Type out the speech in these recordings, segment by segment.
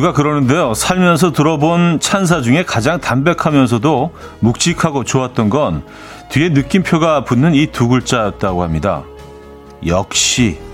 누가 그러는데요. 살면서 들어본 찬사 중에 가장 담백하면서도 묵직하고 좋았던 건 뒤에 느낌표가 붙는 이 두 글자였다고 합니다. 역시.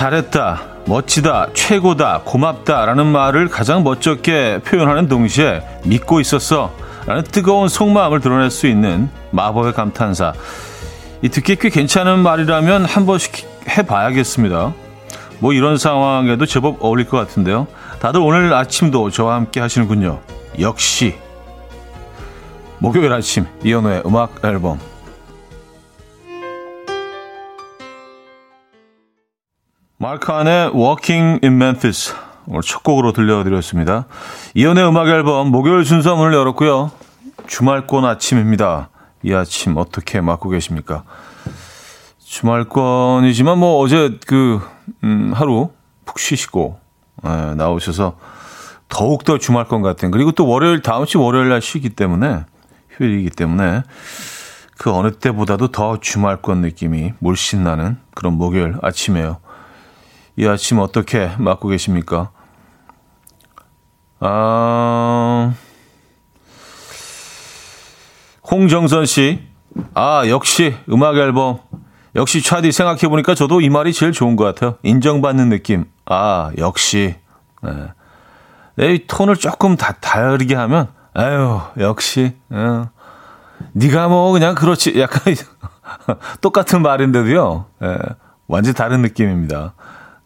잘했다, 멋지다, 최고다, 고맙다 라는 말을 가장 멋쩍게 표현하는 동시에 믿고 있었어 라는 뜨거운 속마음을 드러낼 수 있는 마법의 감탄사. 이 듣기 꽤 괜찮은 말이라면 한 번씩 해봐야겠습니다. 뭐 이런 상황에도 제법 어울릴 것 같은데요. 다들 오늘 아침도 저와 함께 하시는군요. 역시 목요일 아침 이연우의 음악 앨범 마크안의 Walking in Memphis 오늘 첫 곡으로 들려드렸습니다. 이연의 음악 앨범 목요일 순서 문을 열었고요. 주말권 아침입니다. 이 아침 어떻게 맞고 계십니까? 주말권이지만 뭐 어제 그 음, 하루 푹 쉬시고 에, 나오셔서 더욱 더 주말권 같은 그리고 또 월요일 다음 주 월요일 날 쉬기 때문에 휴일이기 때문에 그 어느 때보다도 더 주말권 느낌이 물씬 나는 그런 목요일 아침이에요. 이 아침 어떻게 맞고 계십니까? 아, 홍정선 씨. 아, 역시 음악 앨범. 역시 차디 생각해보니까 저도 이 말이 제일 좋은 것 같아요. 인정받는 느낌. 아, 역시. 네. 내 톤을 조금 다 다르게 하면, 아유, 역시. 어. 네가 뭐 그냥 그렇지. 약간 똑같은 말인데도요. 예, 완전 다른 느낌입니다.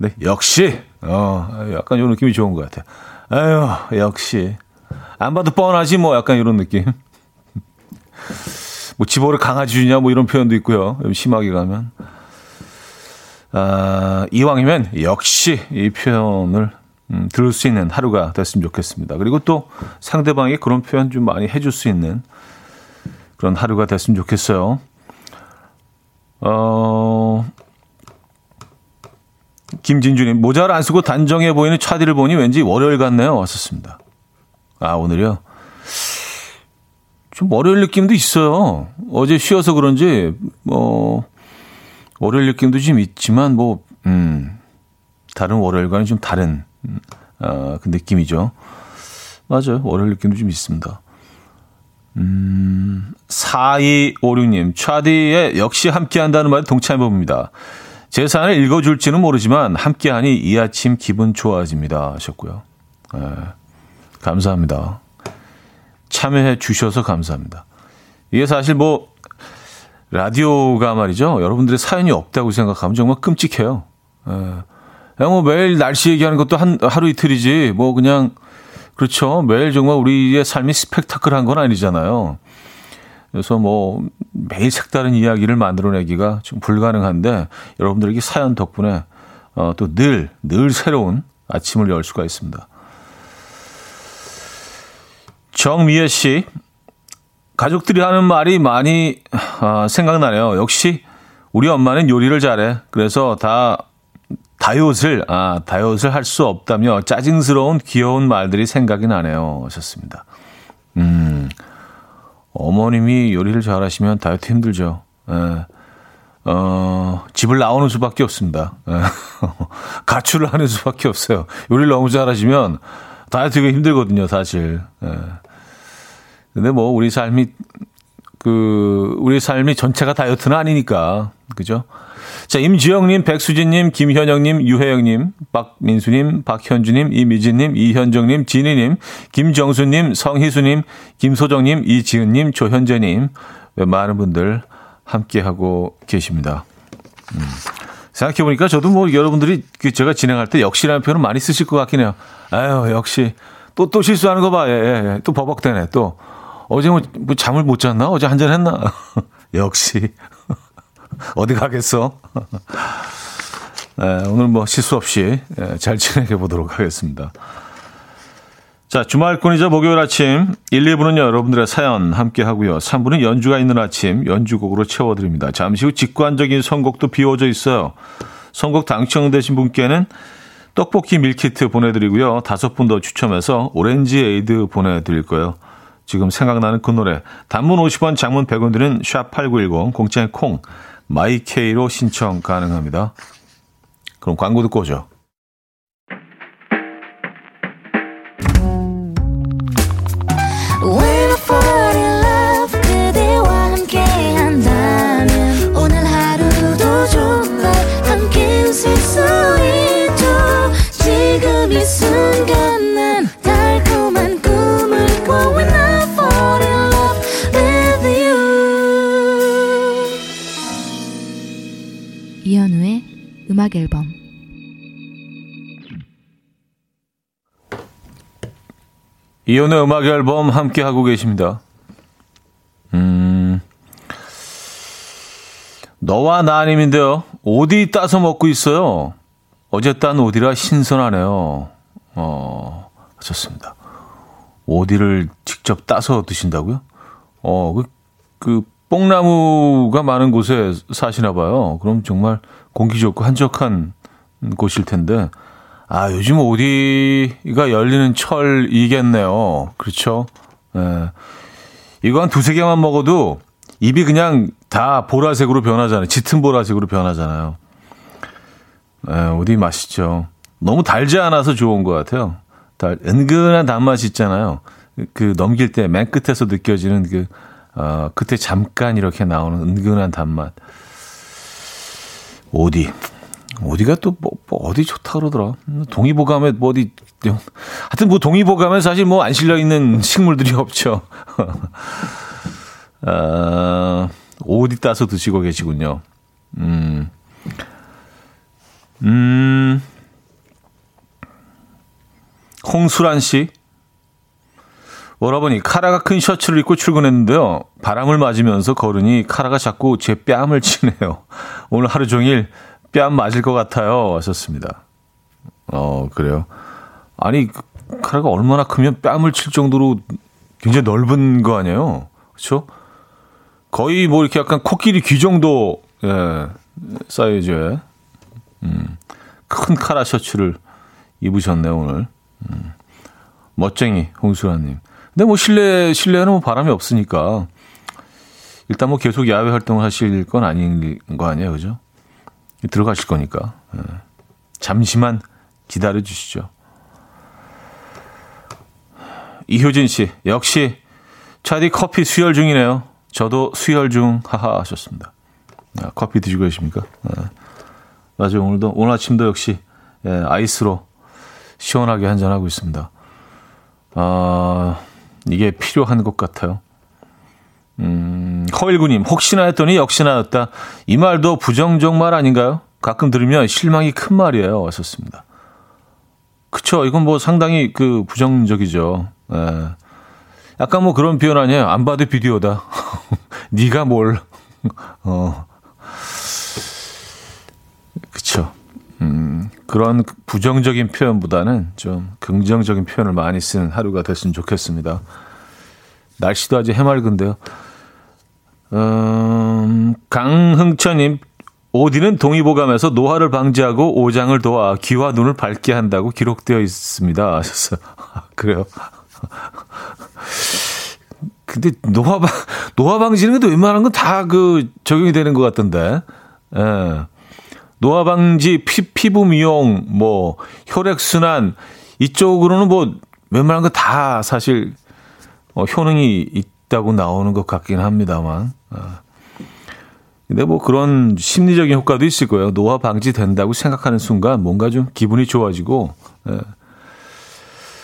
네, 역시, 어, 약간 이런 느낌이 좋은 것 같아요. 아유, 역시. 안 봐도 뻔하지, 뭐, 약간 이런 느낌. 뭐, 집어를 강아지 주냐, 뭐, 이런 표현도 있고요. 심하게 가면. 아, 이왕이면 역시 이 표현을 음, 들을 수 있는 하루가 됐으면 좋겠습니다. 그리고 또 상대방이 그런 표현 좀 많이 해줄 수 있는 그런 하루가 됐으면 좋겠어요. 어, 김진주님, 모자를 안 쓰고 단정해 보이는 차디를 보니 왠지 월요일 같네요. 왔었습니다. 아, 오늘요? 좀 월요일 느낌도 있어요. 어제 쉬어서 그런지, 뭐, 월요일 느낌도 좀 있지만, 뭐, 음, 다른 월요일과는 좀 다른, 음, 어, 그 느낌이죠. 맞아요. 월요일 느낌도 좀 있습니다. 음, 4256님, 차디의 역시 함께 한다는 말에 동참해 봅니다. 제 사연을 읽어줄지는 모르지만 함께하니 이 아침 기분 좋아집니다 하셨고요. 네, 감사합니다. 참여해 주셔서 감사합니다. 이게 사실 뭐 라디오가 말이죠. 여러분들의 사연이 없다고 생각하면 정말 끔찍해요. 예. 그냥 뭐 매일 날씨 얘기하는 것도 한 하루 이틀이지 뭐 그냥 그렇죠. 매일 정말 우리의 삶이 스펙타클한 건 아니잖아요. 그래서 뭐 매일 색다른 이야기를 만들어내기가 좀 불가능한데 여러분들에게 사연 덕분에 어, 또 늘, 늘 새로운 아침을 열 수가 있습니다. 정미애 씨, 가족들이 하는 말이 많이 어, 생각나네요. 역시 우리 엄마는 요리를 잘해. 그래서 다 다이어트를 아 다이어트를 할 수 없다며 짜증스러운 귀여운 말들이 생각이 나네요. 하셨습니다. 음. 어머님이 요리를 잘하시면 다이어트 힘들죠. 예. 어, 집을 나오는 수밖에 없습니다. 예. 가출을 하는 수밖에 없어요. 요리를 너무 잘하시면 다이어트가 힘들거든요, 사실. 예. 근데 뭐 우리 삶이 그 우리 삶이 전체가 다이어트는 아니니까 그죠? 자, 임지영님, 백수진님, 김현영님, 유혜영님, 박민수님, 박현주님, 이미진님, 이현정님, 진희님, 김정수님, 성희수님, 김소정님, 이지은님, 조현재님, 많은 분들 함께하고 계십니다. 음. 생각해보니까 저도 뭐 여러분들이 그 제가 진행할 때 역시라는 표현을 많이 쓰실 것 같긴 해요. 아유, 역시. 또, 또 실수하는 거 봐. 예, 예, 예. 또 버벅대네. 또. 어제 뭐, 뭐 잠을 못 잤나? 어제 한잔 했나? 역시. 어디 가겠어? 네, 오늘 뭐 실수 없이 예, 잘 지내게 보도록 하겠습니다. 자, 주말권이자 목요일 아침 1, 2부는요, 여러분들의 사연 함께 하고요. 3부는 연주가 있는 아침, 연주곡으로 채워드립니다. 잠시 후 직관적인 선곡도 비워져 있어요. 선곡 당첨되신 분께는 떡볶이 밀키트 보내드리고요. 다섯 분 더 추첨해서 오렌지 에이드 보내드릴 거예요. 지금 생각나는 그 노래. 단문 50원, 장문 100원 드는 샵8910, 공짜의 콩, my K로 신청 가능합니다. 그럼 광고 듣고 오죠. 음악 앨범 이연의 음악 앨범 함께 하고 계십니다. 음, 너와 나님인데요. 오디 따서 먹고 있어요. 어제 딴 오디라 신선하네요. 어, 하셨습니다. 오디를 직접 따서 드신다고요? 어, 그, 그, 뽕나무가 많은 곳에 사시나 봐요. 그럼 정말 공기 좋고 한적한 곳일 텐데, 아, 요즘 어디가 열리는 철이겠네요. 그렇죠? 예. 이거 한 두세 개만 먹어도 입이 그냥 다 보라색으로 변하잖아요. 짙은 보라색으로 변하잖아요. 예, 어디 맛있죠. 너무 달지 않아서 좋은 것 같아요. 달, 은근한 단맛이 있잖아요. 그 넘길 때 맨 끝에서 느껴지는 그, 어, 끝에 잠깐 이렇게 나오는 은근한 단맛. 어디 어디가 또 뭐, 뭐 어디 좋다 그러더라. 동의보감에 뭐 어디 하여튼 뭐 동의보감에 사실 뭐 안 실려 있는 식물들이 없죠. 아, 어디 따서 드시고 계시군요. 음. 음. 홍수란 씨. 여러분이 카라가 큰 셔츠를 입고 출근했는데요. 바람을 맞으면서 걸으니 카라가 자꾸 제 뺨을 치네요. 오늘 하루 종일 뺨 맞을 것 같아요. 하셨습니다. 어, 그래요. 아니, 카라가 얼마나 크면 뺨을 칠 정도로 굉장히 넓은 거 아니에요? 그렇죠? 거의 뭐 이렇게 약간 코끼리 귀 정도 예, 사이즈의 음, 큰 카라 셔츠를 입으셨네요 오늘. 음, 멋쟁이 홍수라님. 근데 뭐 실내 실내는 뭐 바람이 없으니까 일단 뭐 계속 야외 활동을 하실 건 아닌 거 아니에요, 그죠? 들어가실 거니까 예. 잠시만 기다려 주시죠. 이효진 씨 역시 차디 커피 수혈 중이네요. 저도 수혈 중 하하 하셨습니다. 아, 커피 드시고 계십니까? 예. 맞아요. 오늘도 오늘 아침도 역시 예, 아이스로 시원하게 한잔 하고 있습니다. 아. 이게 필요한 것 같아요. 음, 허일구님, 혹시나 했더니 역시나였다. 이 말도 부정적 말 아닌가요? 가끔 들으면 실망이 큰 말이에요. 왔었습니다. 그쵸. 이건 뭐 상당히 그 부정적이죠. 예. 약간 뭐 그런 표현 아니에요. 안 봐도 비디오다. 네가 뭘. 어. 음, 그런 부정적인 표현보다는 좀 긍정적인 표현을 많이 쓰는 하루가 됐으면 좋겠습니다. 날씨도 아주 해맑은데요. 음, 강흥천님, 오디는 동의보감에서 노화를 방지하고 오장을 도와 귀와 눈을 밝게 한다고 기록되어 있습니다. 하셨어요. 그래요. 근데 노화 방, 노화 방지는 데 웬만한 건 다 그 적용이 되는 것 같던데. 예. 노화 방지, 피, 피부 미용, 뭐 혈액 순환 이쪽으로는 뭐 웬만한 거 다 사실 어, 효능이 있다고 나오는 것 같긴 합니다만. 어. 근데 뭐 그런 심리적인 효과도 있을 거예요. 노화 방지 된다고 생각하는 순간 뭔가 좀 기분이 좋아지고. 예.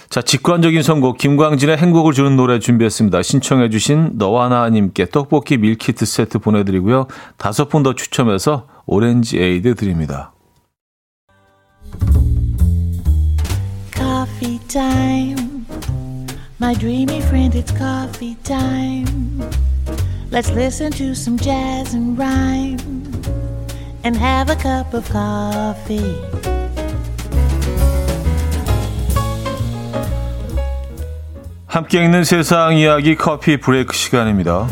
자, 직관적인 선곡 김광진의 행복을 주는 노래 준비했습니다. 신청해 주신 너와 나님께 떡볶이 밀키트 세트 보내드리고요. 다섯 분 더 추첨해서 오렌지 에이드 드립니다. Coffee time. My dreamy friend, it's coffee time. Let's listen to some jazz and rhyme and have a cup of coffee. 함께 읽는 세상 이야기 coffee break 시간입니다.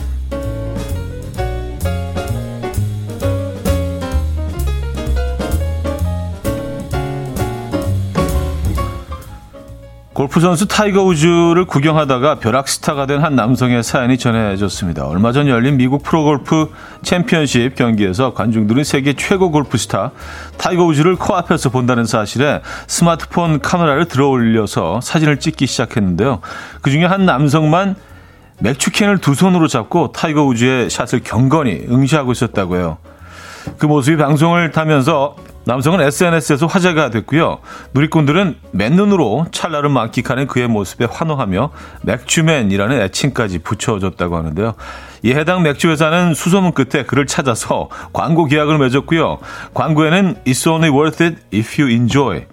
골프 선수 타이거 우즈를 구경하다가 벼락스타가 된 한 남성의 사연이 전해졌습니다. 얼마 전 열린 미국 프로골프 챔피언십 경기에서 관중들은 세계 최고 골프스타 타이거 우즈를 코앞에서 본다는 사실에 스마트폰 카메라를 들어 올려서 사진을 찍기 시작했는데요. 그 중에 한 남성만 맥주캔을 두 손으로 잡고 타이거 우즈의 샷을 경건히 응시하고 있었다고요. 그 모습이 방송을 타면서 남성은 SNS에서 화제가 됐고요. 누리꾼들은 맨눈으로 찰나를 만끽하는 그의 모습에 환호하며 맥주맨이라는 애칭까지 붙여줬다고 하는데요. 이 해당 맥주 회사는 수소문 끝에 그를 찾아서 광고 계약을 맺었고요. 광고에는 It's only worth it if you enjoy.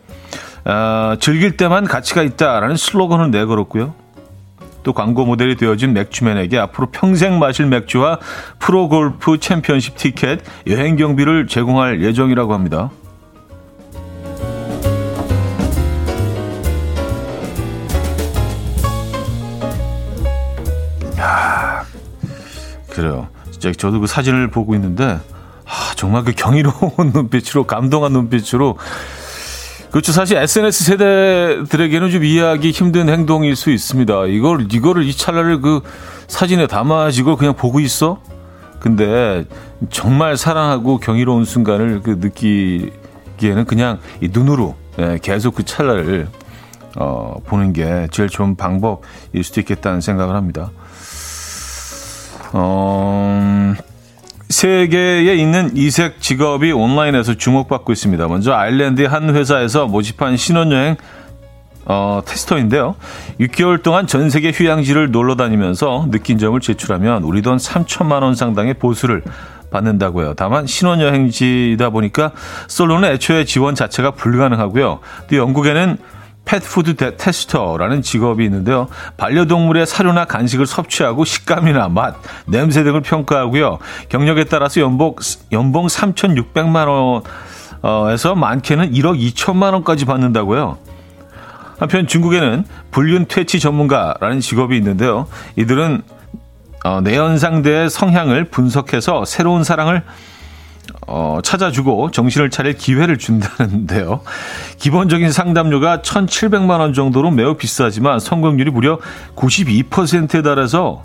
어, 즐길 때만 가치가 있다라는 슬로건을 내걸었고요. 또 광고 모델이 되어진 맥주맨에게 앞으로 평생 마실 맥주와 프로골프 챔피언십 티켓, 여행 경비를 제공할 예정이라고 합니다. 그래요. 진짜 저도 그 사진을 보고 있는데 아, 정말 그 경이로운 눈빛으로 감동한 눈빛으로 그렇죠. 사실 SNS 세대들에게는 좀 이해하기 힘든 행동일 수 있습니다. 이걸 이거를 이 찰나를 그 사진에 담아지고 그냥 보고 있어? 근데 정말 사랑하고 경이로운 순간을 그 느끼기에는 그냥 이 눈으로 예, 계속 그 찰나를 어, 보는 게 제일 좋은 방법일 수도 있겠다는 생각을 합니다. 어, 세계에 있는 이색 직업이 온라인에서 주목받고 있습니다. 먼저 아일랜드의 한 회사에서 모집한 신혼여행 어, 테스터인데요. 6개월 동안 전 세계 휴양지를 놀러 다니면서 느낀 점을 제출하면 우리 돈 3천만 원 상당의 보수를 받는다고요. 다만 신혼여행지이다 보니까 솔로는 애초에 지원 자체가 불가능하고요. 또 영국에는 펫푸드 테스터라는 직업이 있는데요. 반려동물의 사료나 간식을 섭취하고 식감이나 맛, 냄새 등을 평가하고요. 경력에 따라서 연봉 연봉 3,600만 원에서 많게는 1억 2천만 원까지 받는다고요. 한편 중국에는 불륜 퇴치 전문가라는 직업이 있는데요. 이들은 어, 내연상대의 성향을 분석해서 새로운 사랑을 어, 찾아주고 정신을 차릴 기회를 준다는데요. 기본적인 상담료가 1,700만 원 정도로 매우 비싸지만 성공률이 무려 92%에 달해서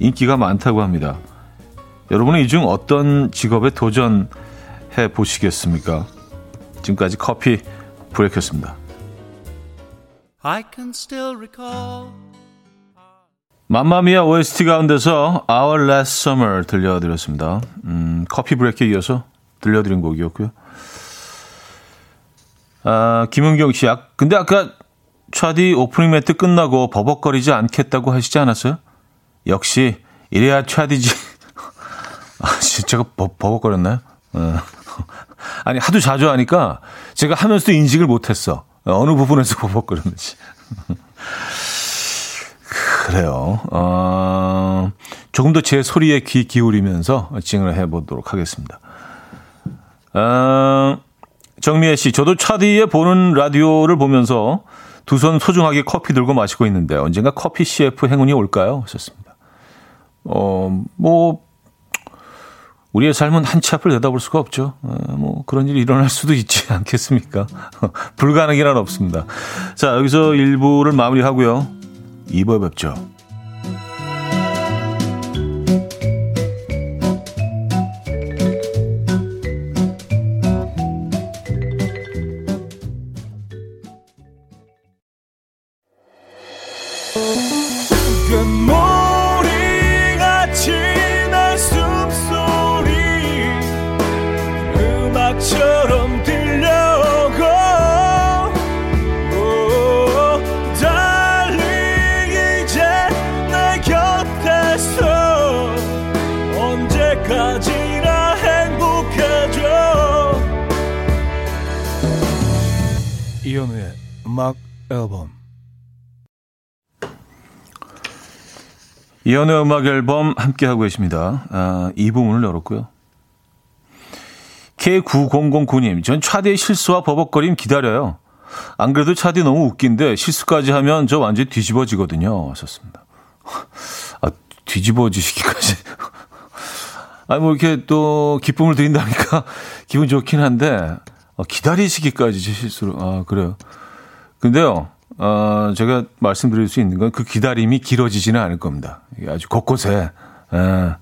인기가 많다고 합니다. 여러분은 이 중 어떤 직업에 도전해 보시겠습니까? 지금까지 커피 브레이크였습니다. 맘마미아 OST 가운데서 Our Last Summer 들려드렸습니다. 음, 커피 브레이크에 이어서 들려드린 곡이었고요. 아, 김은경 씨, 아, 근데 아까 차디 오프닝 멘트 끝나고 버벅거리지 않겠다고 하시지 않았어요? 역시 이래야 차디지. 아, 진짜 버, 버벅거렸나요? 어. 아니 하도 자주 하니까 제가 하면서도 인식을 못했어. 어느 부분에서 버벅거렸는지. 그래요. 어, 조금 더 제 소리에 귀 기울이면서 진행을 해보도록 하겠습니다. 어, 정미애 씨, 저도 차디에 보는 라디오를 보면서 두 손 소중하게 커피 들고 마시고 있는데 언젠가 커피 CF 행운이 올까요? 하셨습니다. 어, 뭐, 우리의 삶은 한 치 앞을 내다볼 수가 없죠. 어, 뭐, 그런 일이 일어날 수도 있지 않겠습니까? 불가능이란 없습니다. 자, 여기서 1부를 마무리하고요. 2부에 뵙죠. 이현우의 음악 앨범 함께하고 계십니다. 아, 이 부분을 열었고요. K9009님, 전 차디의 실수와 버벅거림 기다려요. 안 그래도 차디 너무 웃긴데 실수까지 하면 저 완전 뒤집어지거든요. 하셨습니다. 아, 뒤집어지시기까지. 아니, 뭐 이렇게 또 기쁨을 드린다니까 기분 좋긴 한데, 어, 기다리시기까지 제 실수로. 아, 그래요. 근데요, 어, 제가 말씀드릴 수 있는 건 그 기다림이 길어지지는 않을 겁니다. 아주 곳곳에, 에,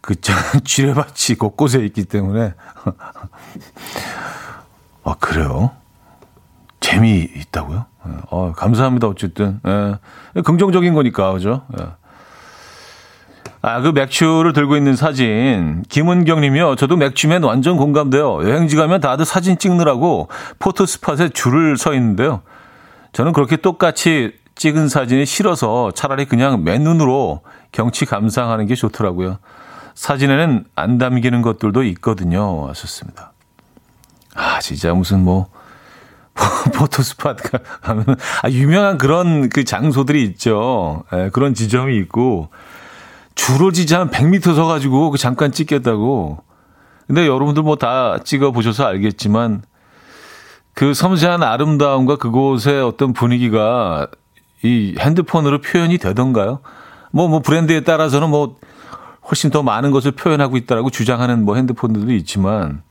그, 지뢰밭이 곳곳에 있기 때문에. 아, 그래요? 재미있다고요? 어, 감사합니다. 어쨌든. 예. 긍정적인 거니까, 그죠? 예. 아, 그 맥주를 들고 있는 사진. 김은경 님이요. 저도 맥주면 완전 공감돼요. 여행지 가면 다들 사진 찍느라고 포토 스팟에 줄을 서 있는데요. 저는 그렇게 똑같이 찍은 사진이 싫어서 차라리 그냥 맨눈으로 경치 감상하는 게 좋더라고요. 사진에는 안 담기는 것들도 있거든요. 하셨습니다. 아, 진짜 무슨 뭐, 포토스팟 가면, 아, 유명한 그런 그 장소들이 있죠. 예, 그런 지점이 있고, 줄을 진짜 한 100m 서가지고 그 잠깐 찍겠다고. 근데 여러분들 뭐 다 찍어 보셔서 알겠지만, 그 섬세한 아름다움과 그곳의 어떤 분위기가 이 핸드폰으로 표현이 되던가요? 뭐, 뭐 브랜드에 따라서는 뭐 훨씬 더 많은 것을 표현하고 있다라고 주장하는 뭐 핸드폰들도 있지만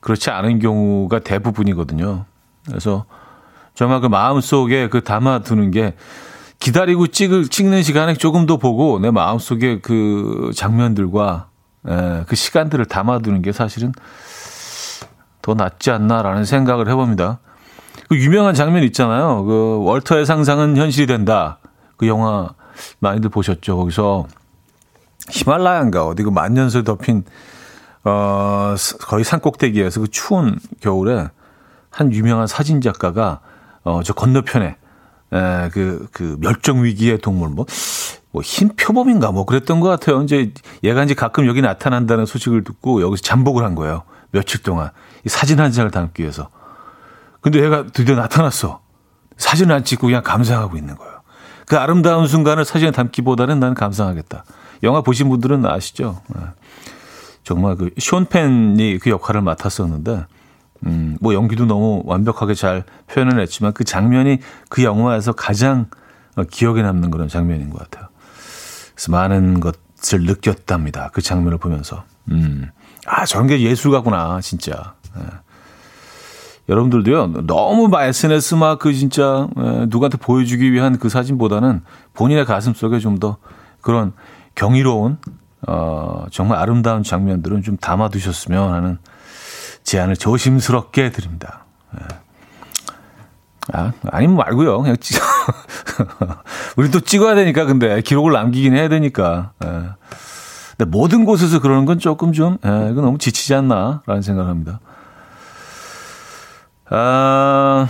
그렇지 않은 경우가 대부분이거든요. 그래서 정말 그 마음 속에 그 담아두는 게 기다리고 찍을, 찍는 시간에 조금 더 보고 내 마음 속에 그 장면들과 에, 그 시간들을 담아두는 게 사실은 더 낫지 않나라는 생각을 해봅니다. 그 유명한 장면 있잖아요. 그 월터의 상상은 현실이 된다. 그 영화 많이들 보셨죠. 거기서 히말라야인가 어디 그 만년설 덮인 어 거의 산꼭대기에서 그 추운 겨울에 한 유명한 사진 작가가 어저 건너편에 에그그 그 멸종 위기의 동물 뭐 뭐 흰 표범인가 뭐 그랬던 것 같아요. 이제 얘가 이제 가끔 여기 나타난다는 소식을 듣고 여기서 잠복을 한 거예요. 며칠 동안 이 사진 한 장을 담기 위해서. 근데 얘가 드디어 나타났어. 사진을 안 찍고 그냥 감상하고 있는 거예요. 그 아름다운 순간을 사진에 담기보다는 난 감상하겠다. 영화 보신 분들은 아시죠? 네. 정말 그 쇼펜이 그 역할을 맡았었는데, 음, 뭐 연기도 너무 완벽하게 잘 표현을 했지만 그 장면이 그 영화에서 가장 어, 기억에 남는 그런 장면인 것 같아요. 그래서 많은 것을 느꼈답니다. 그 장면을 보면서. 음, 아, 저런 게 예술가구나, 진짜. 네. 여러분들도요, 너무 SNS 막 그 진짜 예, 누구한테 보여주기 위한 그 사진보다는 본인의 가슴 속에 좀 더 그런 경이로운, 어, 정말 아름다운 장면들은 좀 담아두셨으면 하는 제안을 조심스럽게 드립니다. 예. 아, 아니면 말고요. 그냥 찍어. 우리 또 찍어야 되니까, 근데 기록을 남기긴 해야 되니까. 예. 근데 모든 곳에서 그러는 건 조금 좀, 예, 이거 너무 지치지 않나라는 생각을 합니다. 아,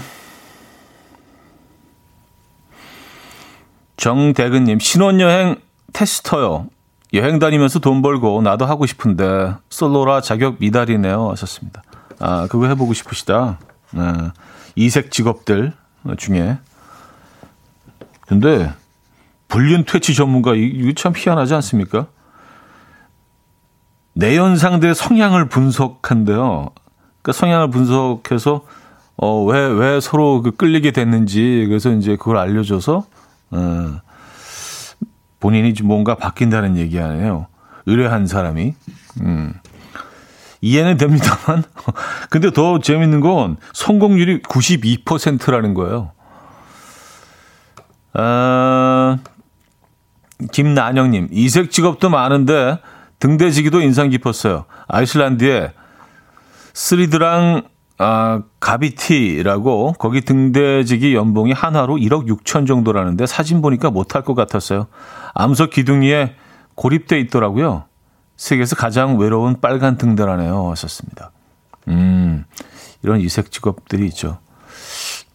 정대근님, 신혼여행 테스터요. 여행 다니면서 돈 벌고 나도 하고 싶은데 솔로라 자격 미달이네요. 하셨습니다. 아, 그거 해보고 싶으시다. 네. 이색 직업들 중에. 근데 불륜 퇴치 전문가 이거 참 희한하지 않습니까? 내연상들의 성향을 분석한대요. 그러니까 성향을 분석해서 어, 왜, 왜 서로 그 끌리게 됐는지, 그래서 이제 그걸 알려줘서, 어, 본인이 좀 뭔가 바뀐다는 얘기 아니에요. 의뢰한 사람이. 음. 이해는 됩니다만. 근데 더 재밌는 건 성공률이 92%라는 거예요. 아, 김난영님, 이색 직업도 많은데 등대지기도 인상 깊었어요. 아이슬란드에 스리드랑 아, 가비티라고 거기 등대지기 연봉이 한화로 1억 6천 정도라는데 사진 보니까 못할 것 같았어요. 암석 기둥 위에 고립돼 있더라고요. 세계에서 가장 외로운 빨간 등대라네요. 하셨습니다. 음, 이런 이색 직업들이 있죠.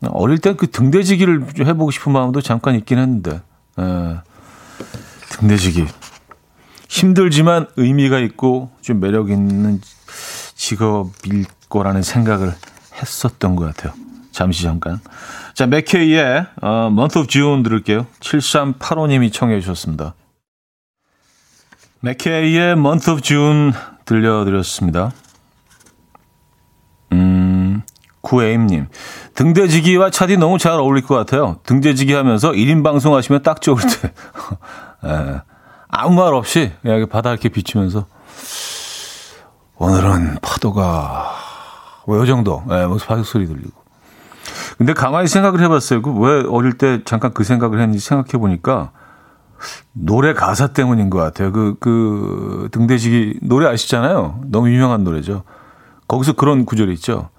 어릴 때그 등대지기를 해보고 싶은 마음도 잠깐 있긴 했는데, 에, 예. 등대지기. 힘들지만 의미가 있고 좀 매력 있는 직업일 거라는 생각을 했었던 것 같아요. 잠시 잠깐. 자, 맥케이의 어, Month of June 들을게요. 7385님이 청해 주셨습니다. 맥케이의 Month of June 들려드렸습니다. 음, 구에임님. 등대지기와 차디 너무 잘 어울릴 것 같아요. 등대지기 하면서 1인 방송 하시면 딱 좋을 때. 에, 아무 말 없이 그냥 바다 이렇게 비추면서 오늘은 파도가 뭐 요 정도 예, 네, 뭐 파도 소리 들리고 근데 가만히 생각을 해봤어요. 그 왜 어릴 때 잠깐 그 생각을 했는지 생각해 보니까 노래 가사 때문인 것 같아요. 그, 그 등대식이 노래 아시잖아요. 너무 유명한 노래죠. 거기서 그런 구절이 있죠.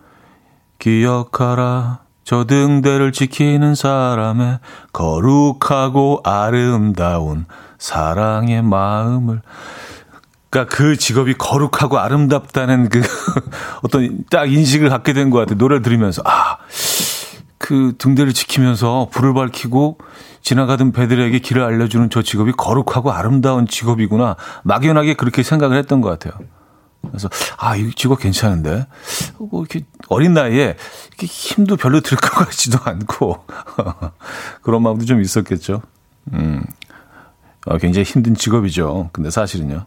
기억하라. 저 등대를 지키는 사람의 거룩하고 아름다운 사랑의 마음을. 그러니까 그 직업이 거룩하고 아름답다는 그 어떤 딱 인식을 갖게 된 것 같아요. 노래를 들으면서. 아, 그 등대를 지키면서 불을 밝히고 지나가던 배들에게 길을 알려주는 저 직업이 거룩하고 아름다운 직업이구나. 막연하게 그렇게 생각을 했던 것 같아요. 그래서 아, 이 직업 괜찮은데. 뭐 이렇게 어린 나이에 이렇게 힘도 별로 들 것 같지도 않고 그런 마음도 좀 있었겠죠. 음. 어, 굉장히 힘든 직업이죠. 근데 사실은요.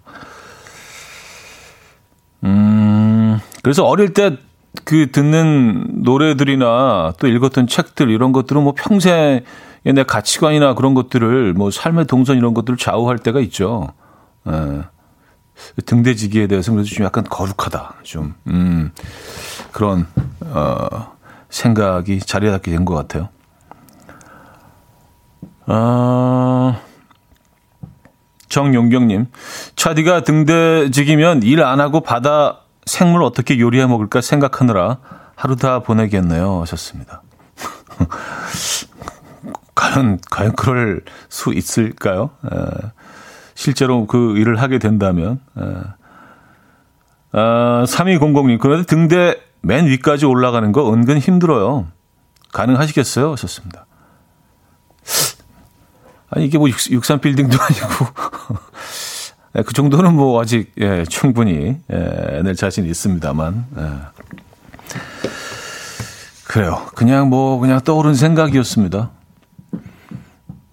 음. 그래서 어릴 때 그 듣는 노래들이나 또 읽었던 책들 이런 것들은 뭐 평생 내 가치관이나 그런 것들을 뭐 삶의 동선 이런 것들을 좌우할 때가 있죠. 예. 등대지기에 대해서 그래서 좀 약간 거룩하다. 좀, 음, 그런, 어, 생각이 자리 잡게 된 것 같아요. 어, 정용경님, 차디가 등대지기면 일 안 하고 바다 생물 어떻게 요리해 먹을까 생각하느라 하루 다 보내겠네요. 하셨습니다. 과연, 과연 그럴 수 있을까요? 에, 실제로 그 일을 하게 된다면. 에. 아, 3200님, 그런데 등대 맨 위까지 올라가는 거 은근 힘들어요. 가능하시겠어요? 하셨습니다. 아니, 이게 뭐 63 빌딩도 아니고. 그 정도는 뭐 아직, 예, 충분히, 예, 낼 자신 있습니다만. 예. 그래요. 그냥 뭐, 그냥 떠오른 생각이었습니다.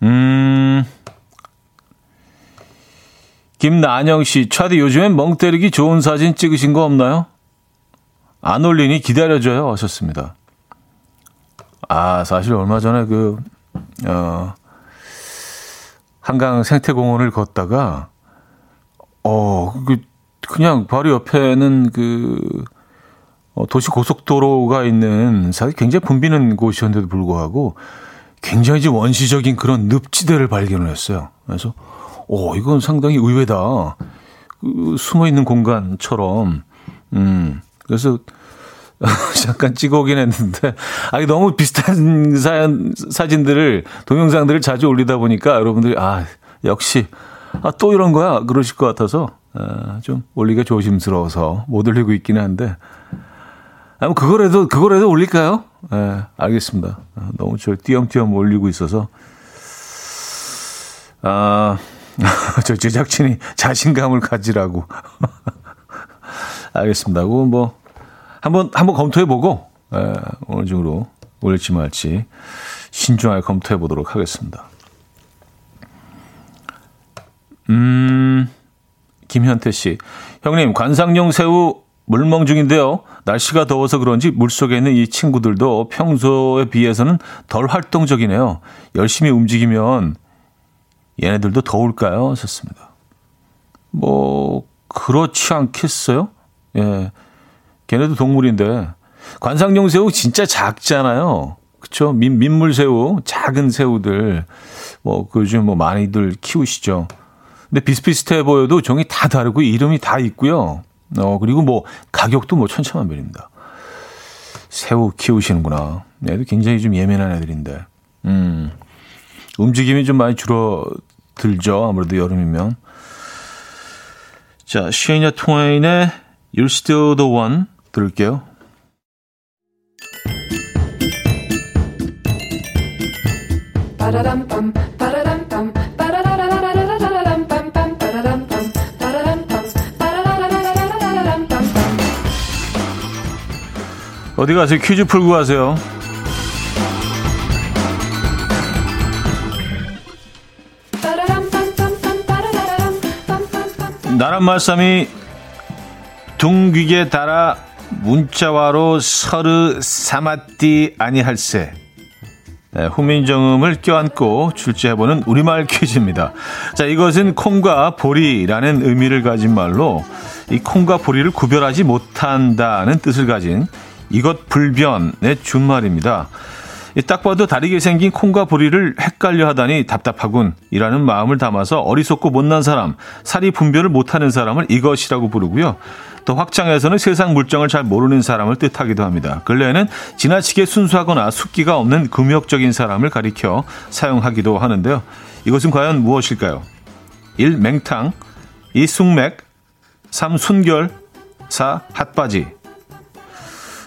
음. 김난영 씨, 차디 요즘엔 멍 때리기 좋은 사진 찍으신 거 없나요? 안 올리니 기다려줘요. 하셨습니다. 아, 사실 얼마 전에 그, 어, 한강 생태공원을 걷다가, 어, 그, 그냥 바로 옆에는 그, 어, 도시 고속도로가 있는 사실 굉장히 붐비는 곳이었는데도 불구하고 굉장히 원시적인 그런 늪지대를 발견을 했어요. 그래서, 오, 이건 상당히 의외다. 그, 숨어 있는 공간처럼. 음, 그래서 잠깐 찍어오긴 했는데, 아, 너무 비슷한 사연, 사진들을, 동영상들을 자주 올리다 보니까 여러분들이, 아, 역시, 아, 또 이런 거야? 그러실 것 같아서, 아, 좀 올리기가 조심스러워서 못 올리고 있긴 한데, 아, 뭐, 그거라도, 그거라도 올릴까요? 예, 네, 알겠습니다. 너무 저 띄엄띄엄 올리고 있어서. 아, 저 제작진이 자신감을 가지라고. 알겠습니다. 그거 뭐, 한번, 한번 검토해보고, 예, 어느 정도 올릴지 말지 신중하게 검토해보도록 하겠습니다. 음, 김현태 씨. 형님, 관상용 새우 물멍 중인데요. 날씨가 더워서 그런지 물속에 있는 이 친구들도 평소에 비해서는 덜 활동적이네요. 열심히 움직이면 얘네들도 더울까요? 하셨습니다. 뭐, 그렇지 않겠어요? 예. 걔네도 동물인데. 관상용 새우 진짜 작잖아요. 그쵸? 민, 민물새우, 작은 새우들. 뭐, 그 요즘 뭐 많이들 키우시죠. 근데 비슷비슷해 보여도 종이 다 다르고 이름이 다 있고요. 어, 그리고 뭐 가격도 뭐 천차만별입니다. 새우 키우시는구나. 얘도 굉장히 좀 예민한 애들인데. 음. 움직임이 좀 많이 줄어들죠. 아무래도 여름이면. 자, 쉐이냐 트웨인의 You're Still the One 들을게요. 어디 가세요? 퀴즈 풀고 가세요. 나란 말씀이 둥귀게 달아 문자와로 서르 사마띠 아니할세 네, 후민정음을 껴안고 출제해보는 우리말 퀴즈입니다. 자, 이것은 콩과 보리라는 의미를 가진 말로 이 콩과 보리를 구별하지 못한다는 뜻을 가진 이것 불변의 준말입니다. 딱 봐도 다르게 생긴 콩과 보리를 헷갈려 하다니 답답하군. 이라는 마음을 담아서 어리석고 못난 사람, 사리 분별을 못하는 사람을 이것이라고 부르고요. 또 확장해서는 세상 물정을 잘 모르는 사람을 뜻하기도 합니다. 근래에는 지나치게 순수하거나 숙기가 없는 금욕적인 사람을 가리켜 사용하기도 하는데요. 이것은 과연 무엇일까요? 1. 맹탕 2. 숙맥 3. 순결 4. 핫바지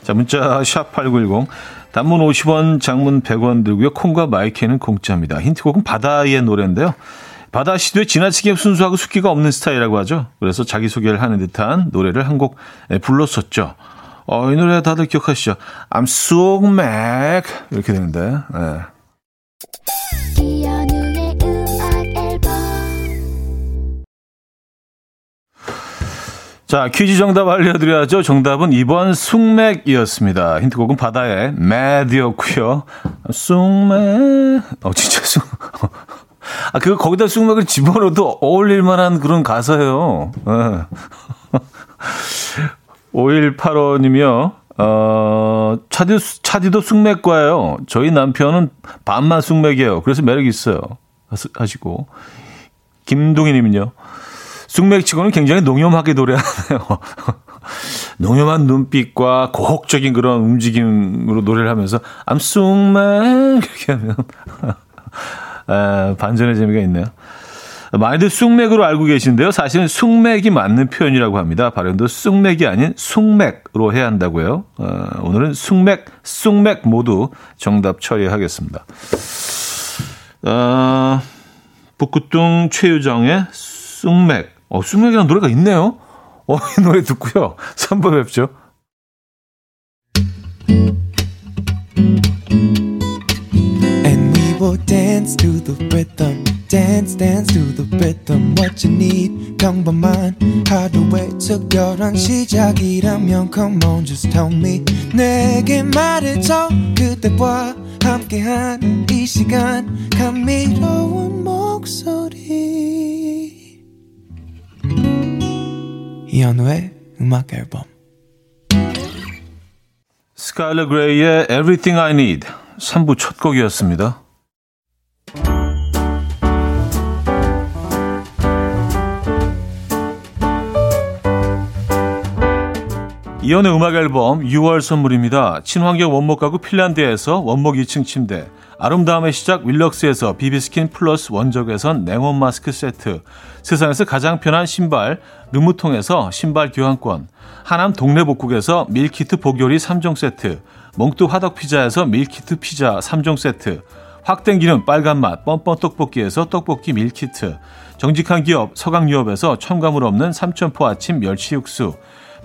자 문자 샵 8910 단문 50원, 장문 100원 들고요. 콩과 마이크는 공짜입니다. 힌트곡은 바다의 노래인데요. 바다 시도에 지나치게 순수하고 숙기가 없는 스타일이라고 하죠. 그래서 자기소개를 하는 듯한 노래를 한 곡 불렀었죠. 어, 이 노래 다들 기억하시죠? I'm so mad. 이렇게 되는데. 네. 자, 퀴즈 정답 알려드려야죠. 정답은 2번 숭맥이었습니다. 힌트곡은 바다의 mad였고요. 숭맥. 어, 진짜 숭. 아, 그거 거기다 숭맥을 집어넣어도 어울릴 만한 그런 가사예요. 네. 5185님이요. 어, 차디, 차디도 숭맥과예요. 저희 남편은 반만 숭맥이에요. 그래서 매력이 있어요. 하시고. 김동희님은요. 쑥맥치고는 굉장히 농염하게 노래하네요. 농염한 눈빛과 고혹적인 그런 움직임으로 노래를 하면서 I'm 쑥맥 이렇게 하면 아, 반전의 재미가 있네요. 많이들 쑥맥으로 알고 계신데요. 사실은 쑥맥이 맞는 표현이라고 합니다. 발음도 쑥맥이 아닌 쑥맥으로 해야 한다고요. 어, 오늘은 쑥맥, 쑥맥 모두 정답 처리하겠습니다. 어, 북구뚱 최유정의 쑥맥. 어, 쑥맥이라는 노래가 있네요. 어, 이 노래 듣고요. 3번 뵙죠. 함께한 이 시간. 감미로운 목소리. 이현우의 음악 앨범 스카일러 그레이의 Everything I Need 3부 첫 곡이었습니다. 이현우의 음악 앨범 6월 선물입니다. 친환경 원목 가구 핀란드에서 원목 2층 침대 아름다움의 시작 윌럭스에서 비비스킨 플러스 원적외선 냉온 마스크 세트. 세상에서 가장 편한 신발 르무통에서 신발 교환권. 하남 동네복국에서 밀키트 복요리 3종 세트. 몽뚜 화덕피자에서 밀키트 피자 3종 세트. 확 땡기는 빨간맛 뻔뻔 떡볶이에서 떡볶이 밀키트. 정직한 기업 서강유업에서 첨가물 없는 삼천포 아침 멸치 육수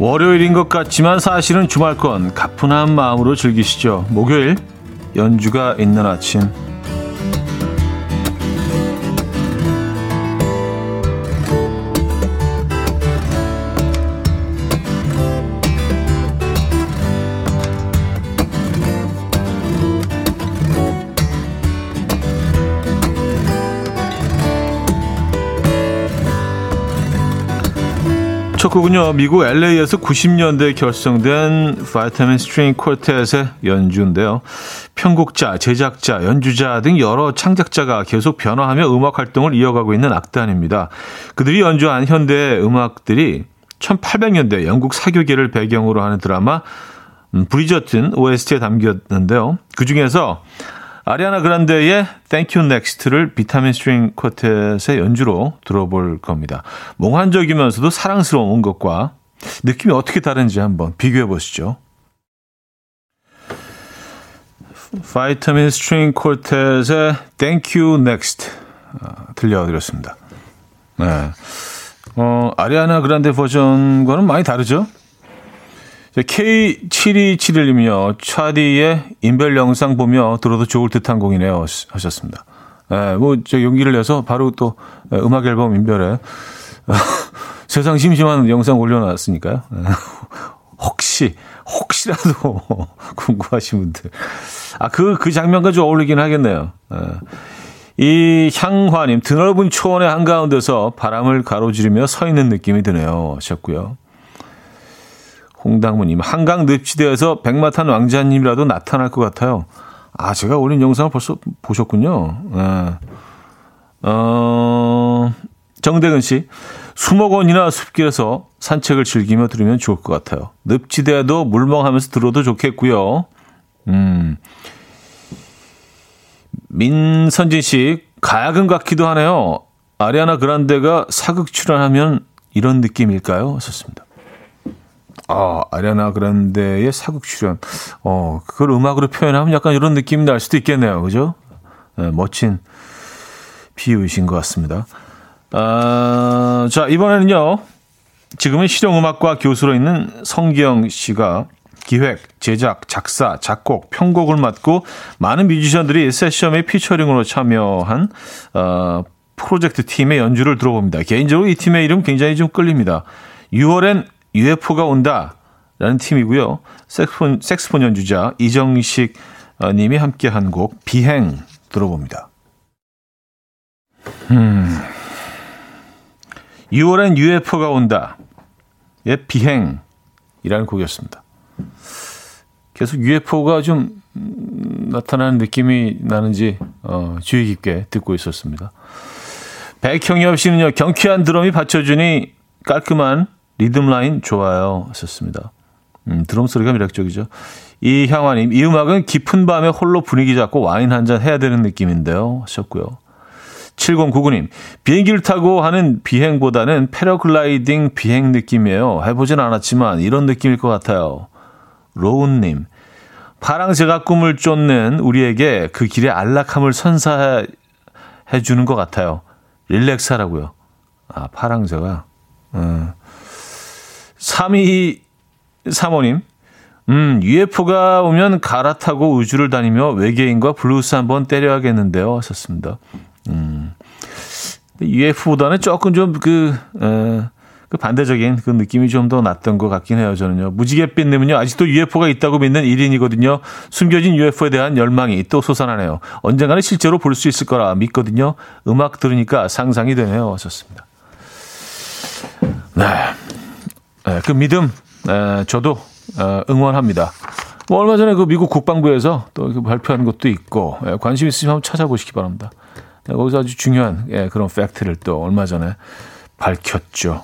월요일인 것 같지만 사실은 주말권 가뿐한 마음으로 즐기시죠. 목요일 연주가 있는 아침 첫 곡은요, 미국 LA에서 90년대에 결성된 Vitamin String Quartet의 연주인데요. 편곡자, 제작자, 연주자 등 여러 창작자가 계속 변화하며 음악 활동을 이어가고 있는 악단입니다. 그들이 연주한 현대 음악들이 1800년대 영국 사교계를 배경으로 하는 드라마 음, 브리저튼 OST에 담겼는데요. 그 중에서 아리아나 그란데의 Thank You Next를 Vitamin String Quartet의 연주로 들어볼 겁니다. 몽환적이면서도 사랑스러운 원곡과 느낌이 어떻게 다른지 한번 비교해 보시죠. Vitamin String Quartet의 Thank You Next 아, 들려드렸습니다. 네. 어, 아리아나 그란데 버전과는 많이 다르죠? K7271님이요. 차디의 인별 영상 보며 들어도 좋을 듯한 곡이네요. 하셨습니다. 예, 뭐, 저 용기를 내서 바로 또 음악 앨범 인별에 세상 심심한 영상 올려놨으니까요. 예. 혹시, 혹시라도 궁금하신 분들. 아, 그, 그 장면과 좀 어울리긴 하겠네요. 예. 이 향화님, 드넓은 초원의 한가운데서 바람을 가로지르며 서 있는 느낌이 드네요. 하셨고요. 홍당무님, 한강 늪지대에서 백마탄 왕자님이라도 나타날 것 같아요. 아, 제가 올린 영상을 벌써 보셨군요. 네. 어, 정대근 씨, 수목원이나 숲길에서 산책을 즐기며 들으면 좋을 것 같아요. 늪지대에도 물멍하면서 들어도 좋겠고요. 음. 민선진 씨, 가야금 같기도 하네요. 아리아나 그란데가 사극 출연하면 이런 느낌일까요? 하셨습니다. 아, 아리아나 그란데의 사극 출연. 어, 그걸 음악으로 표현하면 약간 이런 느낌이 날 수도 있겠네요. 그죠? 네, 멋진 비유이신 것 같습니다. 아, 자, 이번에는요. 지금은 실용음악과 교수로 있는 성기영 씨가 기획, 제작, 작사, 작곡, 편곡을 맡고 많은 뮤지션들이 세션의 피처링으로 참여한 어, 프로젝트 팀의 연주를 들어봅니다. 개인적으로 이 팀의 이름 굉장히 좀 끌립니다. 6월엔 UFO가 온다라는 팀이고요. 섹스폰, 섹스폰 연주자 이정식 어, 님이 함께 한 곡 비행 들어봅니다. 음. 6월엔 UFO가 온다. 예, 비행이라는 곡이었습니다. 계속 UFO가 좀 나타나는 느낌이 나는지 어, 주의 깊게 듣고 있었습니다. 백형엽 씨는요, 경쾌한 드럼이 받쳐주니 깔끔한 리듬 라인 좋아요. 하셨습니다. 음, 드럼 소리가 매력적이죠. 이향화님, 이 음악은 깊은 밤에 홀로 분위기 잡고 와인 한 잔 해야 되는 느낌인데요. 하셨고요. 7099님, 비행기를 타고 하는 비행보다는 패러글라이딩 비행 느낌이에요. 해보진 않았지만 이런 느낌일 것 같아요. 로운님, 파랑새가 꿈을 쫓는 우리에게 그 길의 안락함을 선사해 주는 것 같아요. relax하라고요. 아, 파랑새가. 음. 3235님, 음, UFO가 오면 갈아타고 우주를 다니며 외계인과 블루스 한번 때려야겠는데요. 하셨습니다. 음, UFO보다는 조금 좀 그, 에, 그 반대적인 그 느낌이 좀더 낫던 것 같긴 해요, 저는요. 무지갯빛님은요, 아직도 UFO가 있다고 믿는 1인이거든요. 숨겨진 UFO에 대한 열망이 또 솟아나네요. 언젠가는 실제로 볼 수 있을 거라 믿거든요. 음악 들으니까 상상이 되네요. 하셨습니다. 네. 네, 그 믿음 네, 저도 어, 응원합니다. 뭐 얼마 전에 그 미국 국방부에서 또 발표한 것도 있고 예, 관심 있으시면 한번 찾아보시기 바랍니다. 네, 거기서 아주 중요한 예, 그런 팩트를 또 얼마 전에 밝혔죠.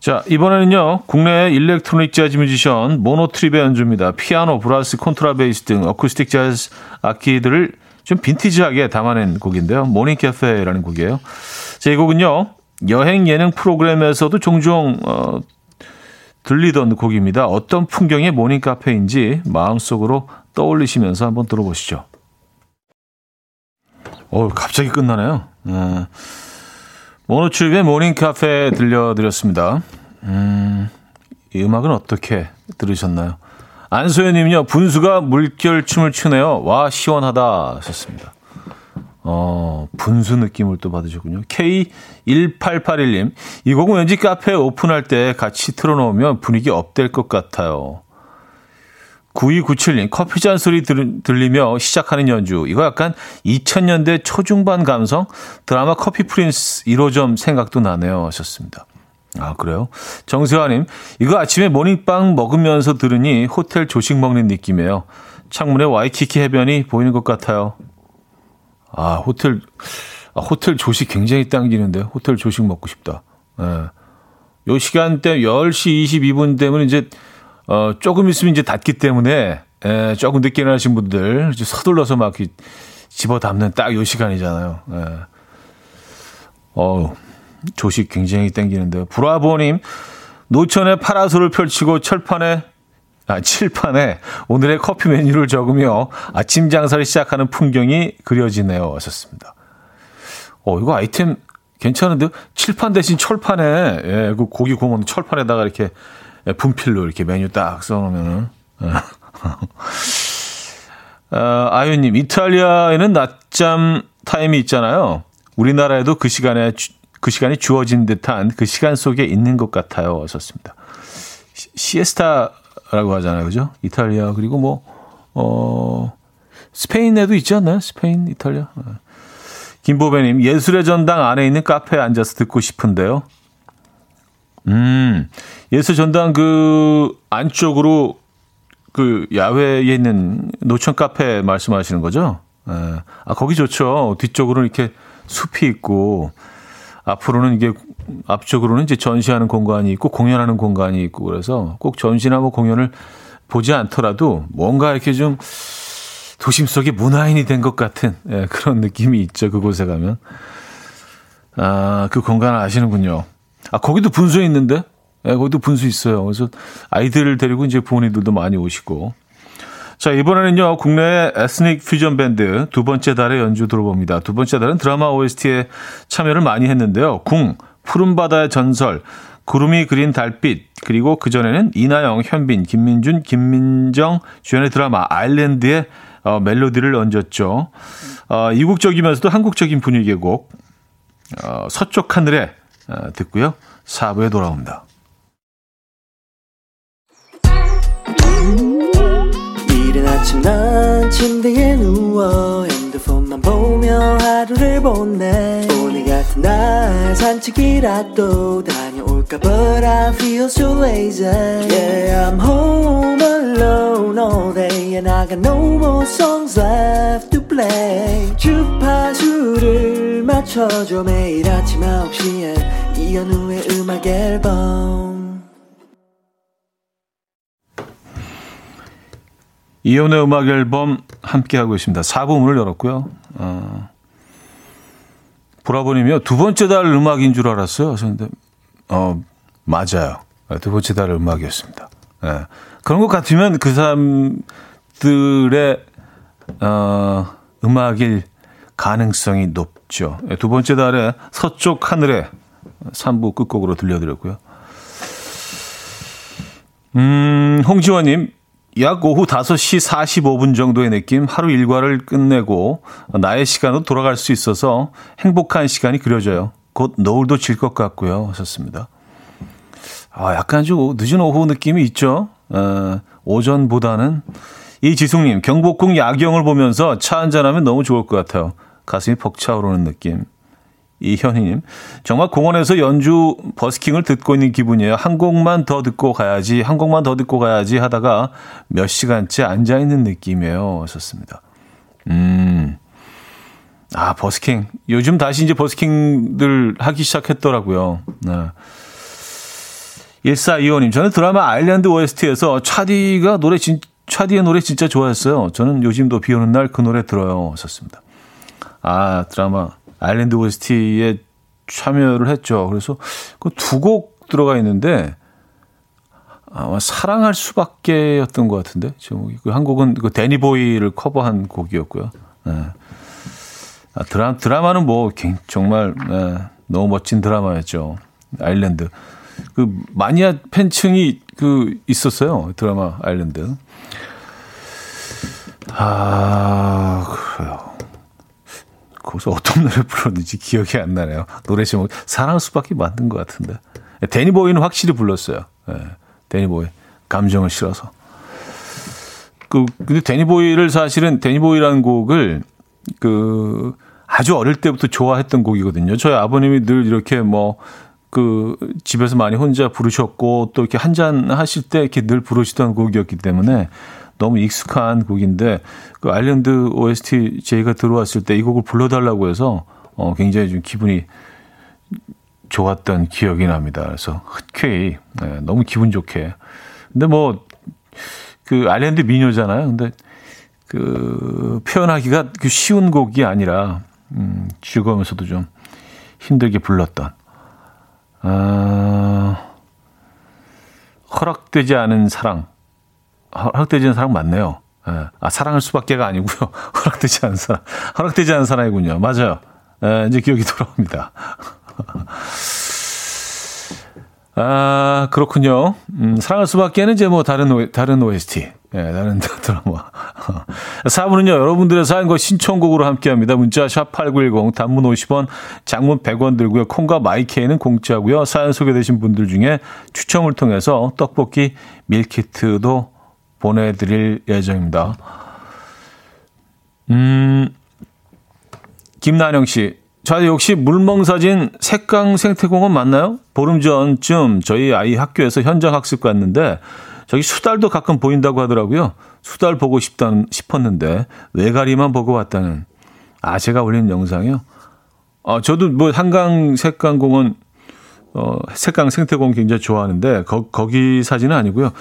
자, 이번에는요, 국내 일렉트로닉 재즈 뮤지션 모노트립의 연주입니다. 피아노, 브라스, 콘트라베이스 등 어쿠스틱 재즈 악기들을 좀 빈티지하게 담아낸 곡인데요. Morning Cafe라는 곡이에요. 자, 이 곡은요, 여행 예능 프로그램에서도 종종 어, 들리던 곡입니다. 어떤 풍경의 morning 카페인지 마음속으로 떠올리시면서 한번 들어보시죠. 어, 갑자기 끝나네요. 네. 모노트립의 Morning Cafe 들려드렸습니다. 음, 이 음악은 어떻게 들으셨나요? 안소연님요, 분수가 물결 춤을 추네요. 와, 시원하다. 하셨습니다. 어, 분수 느낌을 또 받으셨군요. K1881님, 이 곡은 왠지 카페 오픈할 때 같이 틀어놓으면 분위기 up될 것 같아요. 9297님, 커피 잔 소리 들, 들리며 시작하는 연주. 이거 약간 2000년대 초중반 감성? 드라마 커피 프린스 1호점 생각도 나네요. 하셨습니다. 아, 그래요? 정세화님, 이거 아침에 모닝빵 먹으면서 들으니 호텔 조식 먹는 느낌이에요. 창문에 와이키키 해변이 보이는 것 같아요. 아, 호텔, 아, 호텔 조식 굉장히 당기는데, 호텔 조식 먹고 싶다. 예. 요 시간대 10시 22분 되면 이제, 어, 조금 있으면 이제 닫기 때문에, 예, 조금 늦게 일어나신 분들, 이제 서둘러서 막 집어 담는 딱 요 시간이잖아요. 예. 어우. 조식 굉장히 땡기는데요. 브라보님, 노천의 파라솔을 펼치고 철판에, 아, 칠판에 오늘의 커피 메뉴를 적으며 아침 장사를 시작하는 풍경이 그려지네요. 하셨습니다. 어, 이거 아이템 괜찮은데요? 칠판 대신 철판에, 예, 그 고기 구우면 철판에다가 이렇게 분필로 이렇게 메뉴 딱 써놓으면은. 예. 어, 아유님, 이탈리아에는 낮잠 타임이 있잖아요. 우리나라에도 그 시간에 그 시간이 주어진 듯한 그 시간 속에 있는 것 같아요. 썼습니다. 시에스타 라고 하잖아요. 그죠? 이탈리아, 그리고 뭐, 어, 스페인에도 있지 않나요? 스페인, 이탈리아. 네. 김보배님, 예술의 전당 안에 있는 카페에 앉아서 듣고 싶은데요. 음, 예술 전당 그 안쪽으로 그 야외에 있는 노천 카페 말씀하시는 거죠? 예. 아, 거기 좋죠. 뒤쪽으로 이렇게 숲이 있고, 앞으로는 이게 앞쪽으로는 이제 전시하는 공간이 있고 공연하는 공간이 있고 그래서 꼭 전시나 뭐 공연을 보지 않더라도 뭔가 이렇게 좀 도심 속의 문화인이 된 것 같은 예, 그런 느낌이 있죠. 그곳에 가면. 아, 그 공간을 아시는군요. 아, 거기도 분수 있는데? 예, 거기도 분수 있어요. 그래서 아이들을 데리고 이제 부모님들도 많이 오시고. 자, 이번에는요, 국내 에스닉 퓨전 밴드 두 번째 달의 연주 들어봅니다. 두 번째 달은 드라마 OST에 참여를 많이 했는데요. 궁, 푸른 바다의 전설, 구름이 그린 달빛, 그리고 그전에는 이나영, 현빈, 김민준, 김민정 주연의 드라마 아일랜드의 어, 멜로디를 얹었죠. 어, 이국적이면서도 한국적인 분위기의 곡, 어, 서쪽 하늘에 어, 듣고요. 4부에 돌아옵니다. 아침 난 침대에 누워 핸드폰만 보며 하루를 보내 날 산책이라도 다녀올까 But I feel so lazy Yeah I'm home alone all day And I got no more songs left to play 주파수를 맞춰줘 매일 아침 9시에 이현우의 음악 앨범 이혼의 음악 앨범 함께하고 있습니다. 4부 문을 열었고요. 어, 보라보님이요. 두 번째 달 음악인 줄 알았어요. 그런데, 어, 맞아요. 두 번째 달 음악이었습니다. 예. 그런 것 같으면 그 사람들의, 어, 음악일 가능성이 높죠. 예, 두 번째 달에 서쪽 하늘에 3부 끝곡으로 들려드렸고요. 음, 홍지원님, 약 오후 5시 45분 정도의 느낌, 하루 일과를 끝내고 나의 시간으로 돌아갈 수 있어서 행복한 시간이 그려져요. 곧 노을도 질 것 같고요. 하셨습니다. 아, 약간 좀 늦은 오후 느낌이 있죠. 어, 오전보다는. 이지숙님, 경복궁 야경을 보면서 차 한잔하면 너무 좋을 것 같아요. 가슴이 벅차오르는 느낌. 이현희님, 정말 공원에서 연주 버스킹을 듣고 있는 기분이에요. 한 곡만 더 듣고 가야지, 한 곡만 더 듣고 가야지 하다가 몇 시간째 앉아있는 느낌이에요. 하셨습니다. 음, 아, 버스킹. 요즘 다시 이제 버스킹들 하기 시작했더라고요. 네. 1425님, 저는 드라마 아일랜드 OST에서 차디가 노래 진, 차디의 노래 진짜 좋아했어요. 저는 요즘도 비 오는 날 그 노래 들어요. 하셨습니다. 아, 드라마 아일랜드 OST에 참여를 했죠. 그래서 그 두 곡 들어가 있는데 아마 사랑할 수밖에였던 것 같은데 제목이 그한 곡은 그 데니보이를 커버한 곡이었고요. 네. 아, 드라, 드라마는 뭐 정말 네, 너무 멋진 드라마였죠. 아일랜드 그 마니아 팬층이 그 있었어요 드라마 아일랜드. 아 그래요. 거기서 어떤 노래 불렀는지 기억이 안 나네요. 노래 제목 사랑할 수밖에 만든 것 같은데. 데니보이는 확실히 불렀어요. 네, 데니보이 감정을 실어서. 그 근데 데니보이를 사실은 데니보이라는 곡을 그 아주 어릴 때부터 좋아했던 곡이거든요. 저희 아버님이 늘 이렇게 뭐 그 집에서 많이 혼자 부르셨고 또 이렇게 한 잔 하실 때 이렇게 늘 부르시던 곡이었기 때문에 너무 익숙한 곡인데 그 아일랜드 OST 제가 들어왔을 때 이 곡을 불러달라고 해서 어 굉장히 좀 기분이 좋았던 기억이 납니다. 그래서 흔쾌히 네, 너무 기분 좋게. 근데 뭐 그 아일랜드 미녀잖아요. 근데 그 표현하기가 그 쉬운 곡이 아니라 음, 즐거우면서도 좀 힘들게 불렀던 아, 허락되지 않은 사랑 허락되지 않은 사랑 맞네요. 예. 아 사랑할 수밖에가 아니고요. 허락되지 않은 사랑 허락되지 않은 사랑이군요. 맞아요. 예, 이제 기억이 돌아옵니다. 아, 그렇군요. 음, 사랑할 수밖에는 이제 뭐 다른, 오, 다른 OST. 예, 다른 드라마. 4분은요, 여러분들의 사연과 신청곡으로 함께 합니다. 문자 샵8910, 단문 50원, 장문 100원 들고요. 콩과 마이케이는 공짜고요. 사연 소개되신 분들 중에 추첨을 통해서 떡볶이 밀키트도 보내드릴 예정입니다. 음, 김난영 씨. 자, 역시 물멍사진 색강 생태공원 맞나요? 보름 전쯤 저희 아이 학교에서 현장 학습 갔는데 저기 수달도 가끔 보인다고 하더라고요. 수달 보고 싶다 싶었는데 외가리만 보고 왔다는. 아, 제가 올린 영상이요. 어, 저도 뭐 한강 색강공원 어, 색강 생태공원 굉장히 좋아하는데 거, 거기 사진은 아니고요.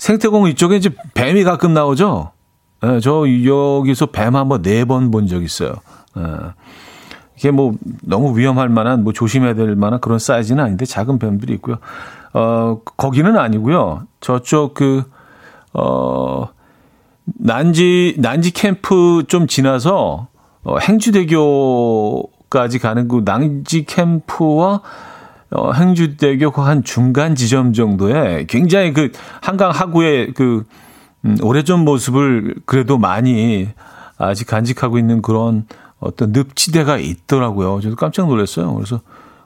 생태공원 이쪽에 이제 뱀이 가끔 나오죠. 네, 저 여기서 뱀 한번 네 번 본 적 있어요. 네. 이게 뭐 너무 위험할 만한 뭐 조심해야 될 만한 그런 사이즈는 아닌데 작은 뱀들이 있고요. 어 거기는 아니고요. 저쪽 그어 난지 난지 캠프 좀 지나서 어 행주대교까지 가는 그 난지 캠프와 어 행주대교 한 중간 지점 정도에 굉장히 그 한강 하구의 그 음, 오래전 모습을 그래도 많이 아직 간직하고 있는 그런 어떤 늪지대가 있더라고요. 저도 깜짝 놀랐어요. 그래서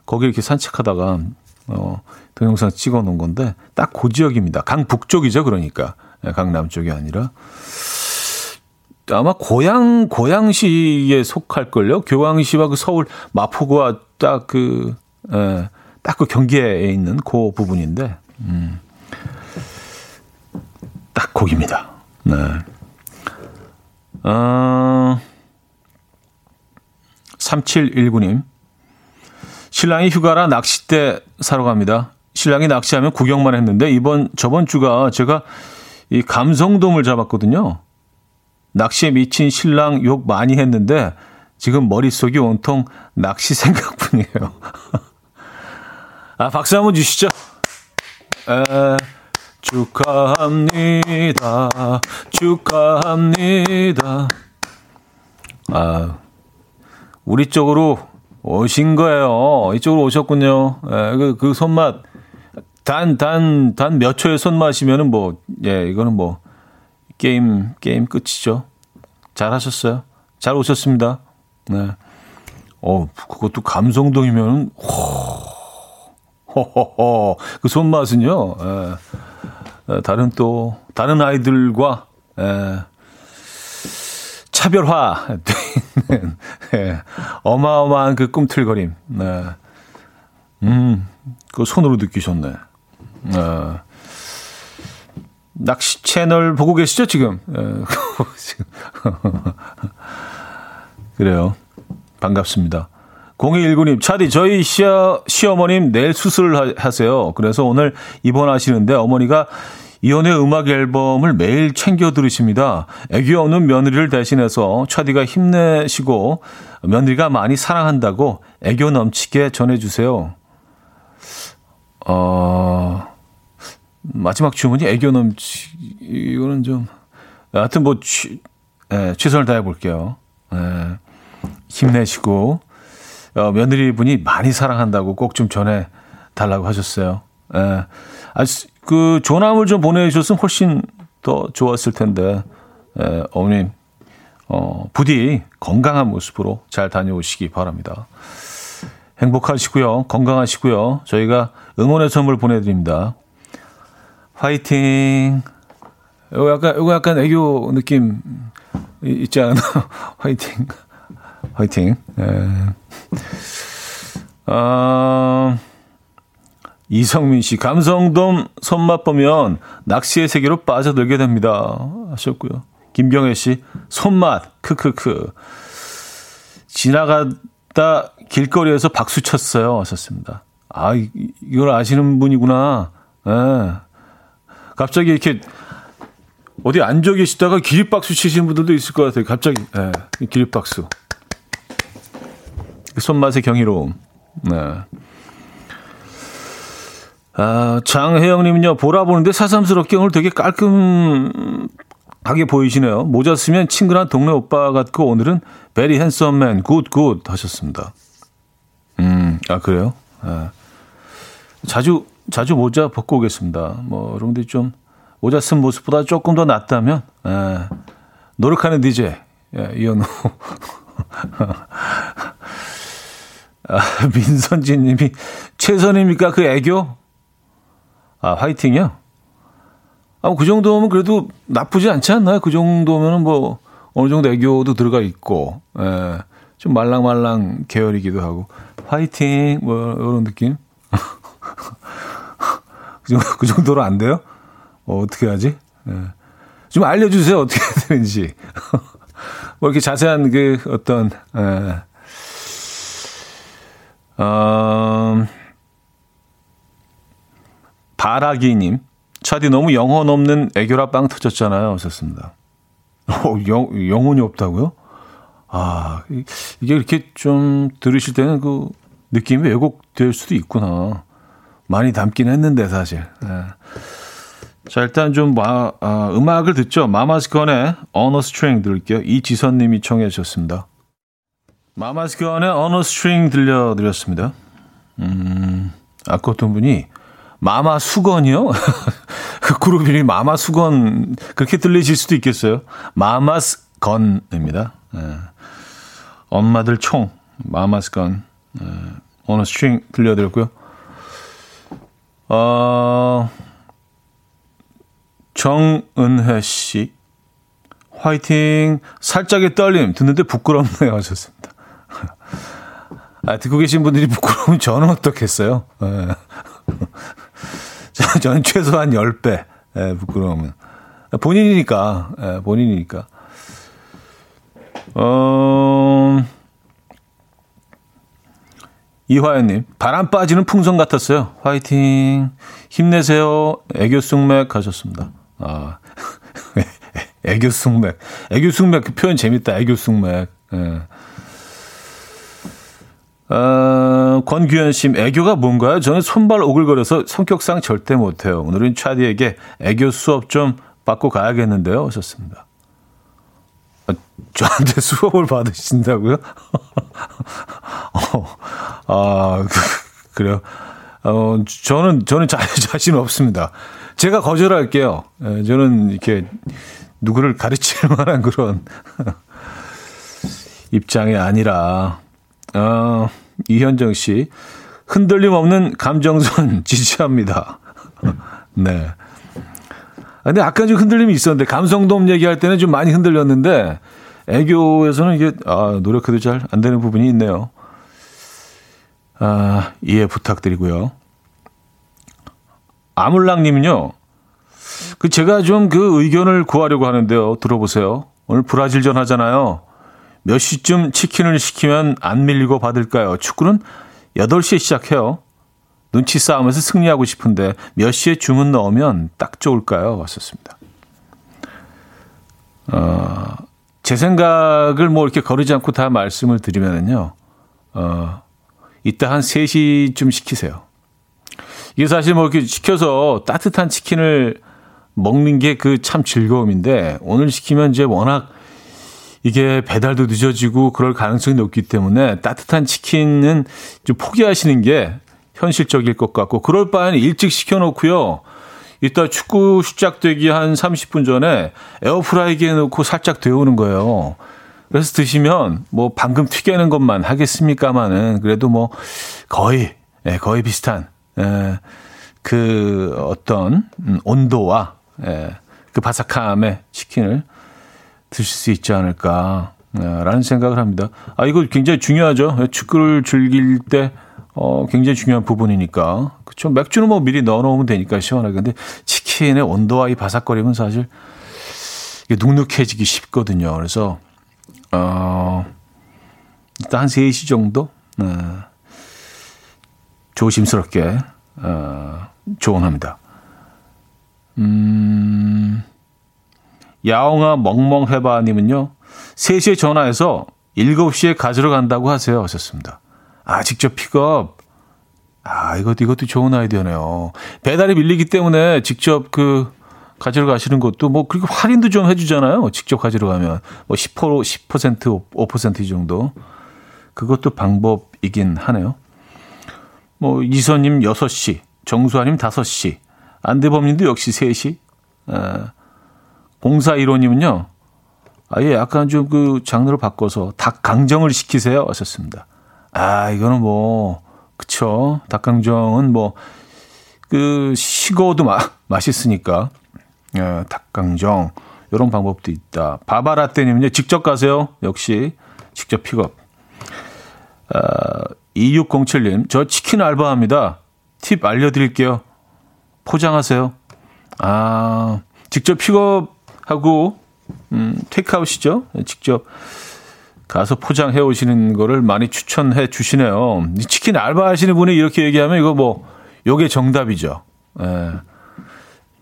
거기 이렇게 산책하다가 어, 동영상 찍어 놓은 건데 딱 그 지역입니다. 강 북쪽이죠. 그러니까 예, 강남 쪽이 아니라 아마 고양 고양시에 속할 걸요. 교황시와 그 서울 마포구와 딱그 예, 딱 그 경계에 있는 그 부분인데 음, 딱 거기입니다. 네. 어, 3719님. 신랑이 휴가라 낚싯대 사러 갑니다. 신랑이 낚시하면 구경만 했는데 이번 저번 주가 제가 이 감성돔을 잡았거든요. 낚시에 미친 신랑 욕 많이 했는데 지금 머릿속이 온통 낚시 생각뿐이에요. 아, 박수 한번 주시죠. 에, 축하합니다. 축하합니다. 아, 우리 쪽으로 오신 거예요. 이쪽으로 오셨군요. 예, 그, 그 손맛, 단, 단, 단 몇 초의 손맛이면은 뭐, 예, 이거는 뭐, 게임, 게임 끝이죠. 잘 하셨어요. 잘 오셨습니다. 네. 어, 그것도 감성동이면은, 호. 그 손맛은요, 예, 다른 또, 다른 아이들과, 예, 차별화 되는 예, 어마어마한 그 꿈틀거림. 네. 음, 그 손으로 느끼셨네. 네. 낚시 채널 보고 계시죠 지금? 예, 그래요. 반갑습니다. 0219님, 차디, 저희 시어, 시어머님 내일 수술을 하세요. 그래서 오늘 입원하시는데 어머니가 이혼의 음악 앨범을 매일 챙겨 들으십니다. 애교 없는 며느리를 대신해서 차디가 힘내시고 며느리가 많이 사랑한다고 애교 넘치게 전해주세요. 어, 마지막 주문이 애교 넘치, 이거는 좀, 하여튼 뭐, 취, 예, 최선을 다해 볼게요. 예, 힘내시고, 어, 며느리분이 많이 사랑한다고 꼭 좀 전해 달라고 하셨어요. 예, 아주 그 조남을 좀 보내주셨으면 훨씬 더 좋았을 텐데 에, 어머님 어, 부디 건강한 모습으로 잘 다녀오시기 바랍니다. 행복하시고요. 건강하시고요. 저희가 응원의 선물 보내드립니다. 화이팅. 이거 약간, 이거 약간 애교 느낌 있지 않나? 화이팅. 화이팅. 에. 어, 이성민 씨, 감성돔 손맛 보면 낚시의 세계로 빠져들게 됩니다. 하셨고요. 김경혜 씨, 손맛, 크크크. 지나가다 길거리에서 박수 쳤어요. 하셨습니다. 아, 이걸 아시는 분이구나. 예. 갑자기 이렇게 어디 앉아 계시다가 기립박수 치시는 분들도 있을 것 같아요. 갑자기, 예. 기립박수. 손맛의 경이로움. 네. 아, 장혜영님은요, 보라 보는데 새삼스럽게 오늘 되게 깔끔하게 보이시네요. 모자 쓰면 친근한 동네 오빠 같고 오늘은 very handsome man good good 하셨습니다. 음, 아, 그래요? 아. 자주, 자주 모자 벗고 오겠습니다. 뭐, 여러분들이 좀 모자 쓴 모습보다 조금 더 낫다면, 아, 노력하는 DJ, 예, 이현우. 아, 민선진 님이 최선입니까? 그 애교? 아, 화이팅이요? 아, 그 정도면 그래도 나쁘지 않지 않나요? 그 정도면은 뭐, 어느 정도 애교도 들어가 있고, 예, 좀 말랑말랑 계열이기도 하고, 화이팅, 뭐, 이런 느낌? 그, 정도, 그 정도로 안 돼요? 어, 어떻게 하지? 예. 좀 알려주세요. 어떻게 되는지. 뭐 이렇게 자세한 그 어떤, 예. 어, 바라기님, 차디 너무 영혼 없는 애교라 빵 터졌잖아요. 하셨습니다. 어, 영, 영혼이 없다고요? 아, 이게 이렇게 좀 들으실 때는 그 느낌이 왜곡될 수도 있구나. 많이 담긴 했는데, 사실. 네. 자, 일단 좀 마, 아, 음악을 듣죠. Mamas Gun의 On a String 들을게요. 이지선 님이 청해 주셨습니다. Mamas Gun의 On a String 들려드렸습니다. 음, 아까 어떤 분이 마마 수건이요? 그 그룹 이름이 마마 수건 그렇게 들리실 수도 있겠어요. Mamas Gun입니다. 네. 엄마들 총 Mamas Gun 네. On a String 들려드렸고요. 어, 정은혜 씨 화이팅 살짝의 떨림 듣는데 부끄럽네요 하셨습니다. 아, 듣고 계신 분들이 부끄러우면 저는 어떻겠어요? 네. 저는 최소한 10배 예, 부끄러우면. 본인이니까, 예, 본인이니까. 어, 이화연님, 바람 빠지는 풍선 같았어요. 화이팅. 힘내세요. 애교 숭맥 하셨습니다. 아, 애교 숭맥. 애교 숭맥 그 표현 재밌다. 애교 숭맥. 예. 어, 권규현 씨, 애교가 뭔가요? 저는 손발 오글거려서 성격상 절대 못해요. 오늘은 차디에게 애교 수업 좀 받고 가야겠는데요. 하셨습니다. 아, 저한테 수업을 받으신다고요? 어, 아, 그, 래요 어, 저는, 저는 자, 자신 없습니다. 제가 거절할게요. 예, 저는 이렇게 누구를 가르칠 만한 그런 입장이 아니라, 어, 이현정 씨, 흔들림 없는 감정선 지지합니다. 네. 아, 근데 아까 좀 흔들림이 있었는데, 감성돔 얘기할 때는 좀 많이 흔들렸는데, 애교에서는 이게, 아, 노력해도 잘 안 되는 부분이 있네요. 아, 이해 부탁드리고요. 아물랑님은요, 그 제가 좀 그 의견을 구하려고 하는데요. 들어보세요. 오늘 브라질전 하잖아요. 몇 시쯤 치킨을 시키면 안 밀리고 받을까요? 축구는 8시에 시작해요. 눈치 싸움에서 승리하고 싶은데 몇 시에 주문 넣으면 딱 좋을까요? 왔었습니다. 어, 제 생각을 뭐 이렇게 거르지 않고 다 말씀을 드리면은요, 어, 이따 한 3시쯤 시키세요. 이게 사실 뭐 이렇게 시켜서 따뜻한 치킨을 먹는 게 그 참 즐거움인데 오늘 시키면 이제 워낙 이게 배달도 늦어지고 그럴 가능성이 높기 때문에 따뜻한 치킨은 좀 포기하시는 게 현실적일 것 같고 그럴 바에는 일찍 시켜놓고요. 이따 축구 시작되기 한 30분 전에 에어프라이기에 넣고 살짝 데우는 거예요. 그래서 드시면 뭐 방금 튀겨낸 것만 하겠습니까마는 그래도 뭐 거의 예, 거의 비슷한 예, 그 어떤 음, 온도와 예, 그 바삭함의 치킨을 드실 수 있지 않을까라는 생각을 합니다. 아, 이거 굉장히 중요하죠. 축구를 즐길 때 어, 굉장히 중요한 부분이니까. 그쵸. 맥주는 뭐 미리 넣어 놓으면 되니까 시원하게. 근데 치킨의 온도와 이 바삭거림은 사실 이게 눅눅해지기 쉽거든요. 그래서, 어, 일단 한 3시 정도, 네. 조심스럽게, 어, 조언합니다. 음, 야옹아 멍멍해바님은요, 3시에 전화해서 7시에 가지러 간다고 하세요. 하셨습니다. 아, 직접 픽업. 아, 이것도, 이것도 좋은 아이디어네요. 배달이 밀리기 때문에 직접 그, 가지러 가시는 것도 뭐, 그리고 할인도 좀 해주잖아요. 직접 가지러 가면. 뭐, 10%, 10%, 5% 정도. 그것도 방법이긴 하네요. 뭐, 이선님 6시, 정수아님 5시, 안대범님도 역시 3시. 아, 0415님은요, 아예 약간 좀 그 장르를 바꿔서 닭강정을 시키세요. 하셨습니다. 아, 이거는 뭐, 그쵸. 닭강정은 뭐, 그, 식어도 마, 맛있으니까. 예, 닭강정. 이런 방법도 있다. 바바라떼님은요, 직접 가세요. 역시, 직접 픽업. 아, 2607님, 저 치킨 알바합니다. 팁 알려드릴게요. 포장하세요. 아, 직접 픽업 하고, 음, 테이크아웃이죠. 직접 가서 포장해 오시는 거를 많이 추천해 주시네요. 치킨 알바 하시는 분이 이렇게 얘기하면 이거 뭐, 요게 정답이죠. 예.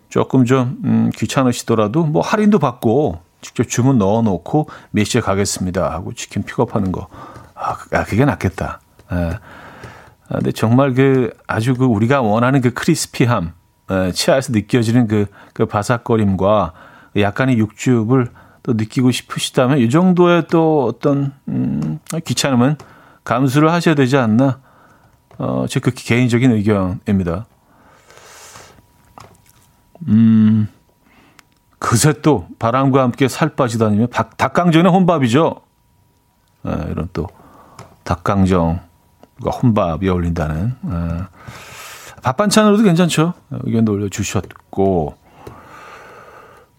조금 좀, 음, 귀찮으시더라도 뭐 할인도 받고 직접 주문 넣어 놓고 몇 시에 가겠습니다 하고 치킨 픽업하는 거. 아, 아 그게 낫겠다. 예. 아, 근데 정말 그 아주 그 우리가 원하는 그 크리스피함, 예, 치아에서 느껴지는 그, 그 바삭거림과 약간의 육즙을 또 느끼고 싶으시다면 이 정도의 또 어떤 음, 귀찮음은 감수를 하셔야 되지 않나 어, 제 극히 개인적인 의견입니다. 음, 그새 또 바람과 함께 살 빠지다니면 닭강정은 혼밥이죠. 에, 예, 이런 또 닭강정과 혼밥이 어울린다는 에, 예. 밥 반찬으로도 괜찮죠. 의견도 올려주셨고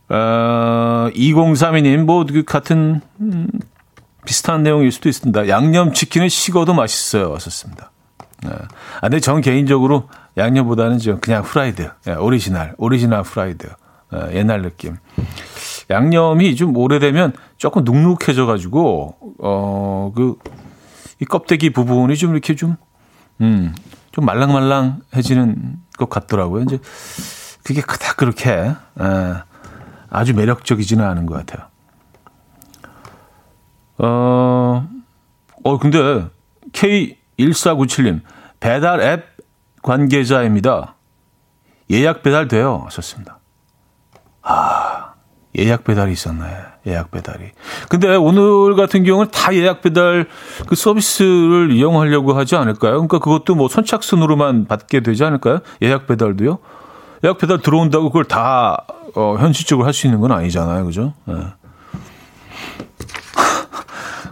어, 2032님, 뭐, 그 같은, 음, 비슷한 내용일 수도 있습니다. 양념치킨은 식어도 맛있어요. 하셨습니다. 네. 아, 근데 전 개인적으로 양념보다는 좀 그냥 후라이드, 네, 오리지널, 오리지널 후라이드. 네, 옛날 느낌. 양념이 좀 오래되면 조금 눅눅해져가지고, 어, 그, 이 껍데기 부분이 좀 이렇게 좀, 음, 좀 말랑말랑해지는 것 같더라고요. 이제 그게 다 그렇게, 에, 아주 매력적이지는 않은 것 같아요. 어, 어, 근데 K1497님, 배달 앱 관계자입니다. 예약 배달 돼요. 하셨습니다. 아, 예약 배달이 있었네. 예약 배달이. 근데 오늘 같은 경우는 다 예약 배달 그 서비스를 이용하려고 하지 않을까요? 그러니까 그것도 뭐 선착순으로만 받게 되지 않을까요? 예약 배달도요? 배달 들어온다고 그걸 다 어, 현실적으로 할 수 있는 건 아니잖아요. 그죠? 네.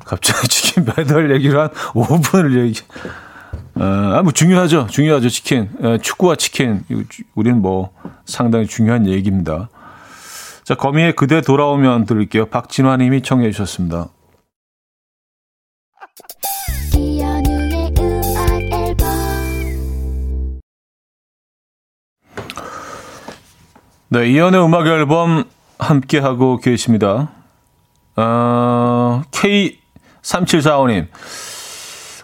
갑자기 치킨 배달 얘기를 한 5분을 얘기. 어, 아, 뭐 중요하죠. 중요하죠. 치킨. 에, 축구와 치킨. 우리는 뭐 상당히 중요한 얘기입니다. 자, 거미의 그대 돌아오면 들을게요. 박진화 님이 청해 주셨습니다. 네, 이연의 음악 앨범 함께 하고 계십니다. 어, K3745님.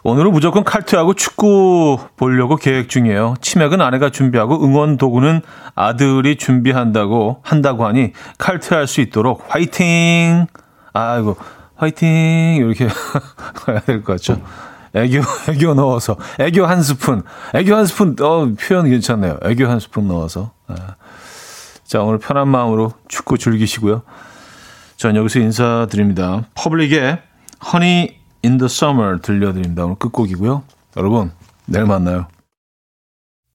오늘은 무조건 칼퇴하고 축구 보려고 계획 중이에요. 치맥은 아내가 준비하고 응원 도구는 아들이 준비한다고 한다고 하니 칼퇴할 수 있도록 화이팅! 아이고, 화이팅! 이렇게 해야 될 것 같죠? 애교, 애교 넣어서. 애교 한 스푼. 애교 한 스푼, 어, 표현 괜찮네요. 애교 한 스푼 넣어서. 아. 자, 오늘 편한 마음으로 축구 즐기시고요. 전 여기서 인사드립니다. 퍼블릭의 Honey in the Summer 들려드립니다. 오늘 끝곡이고요. 여러분, 내일 만나요.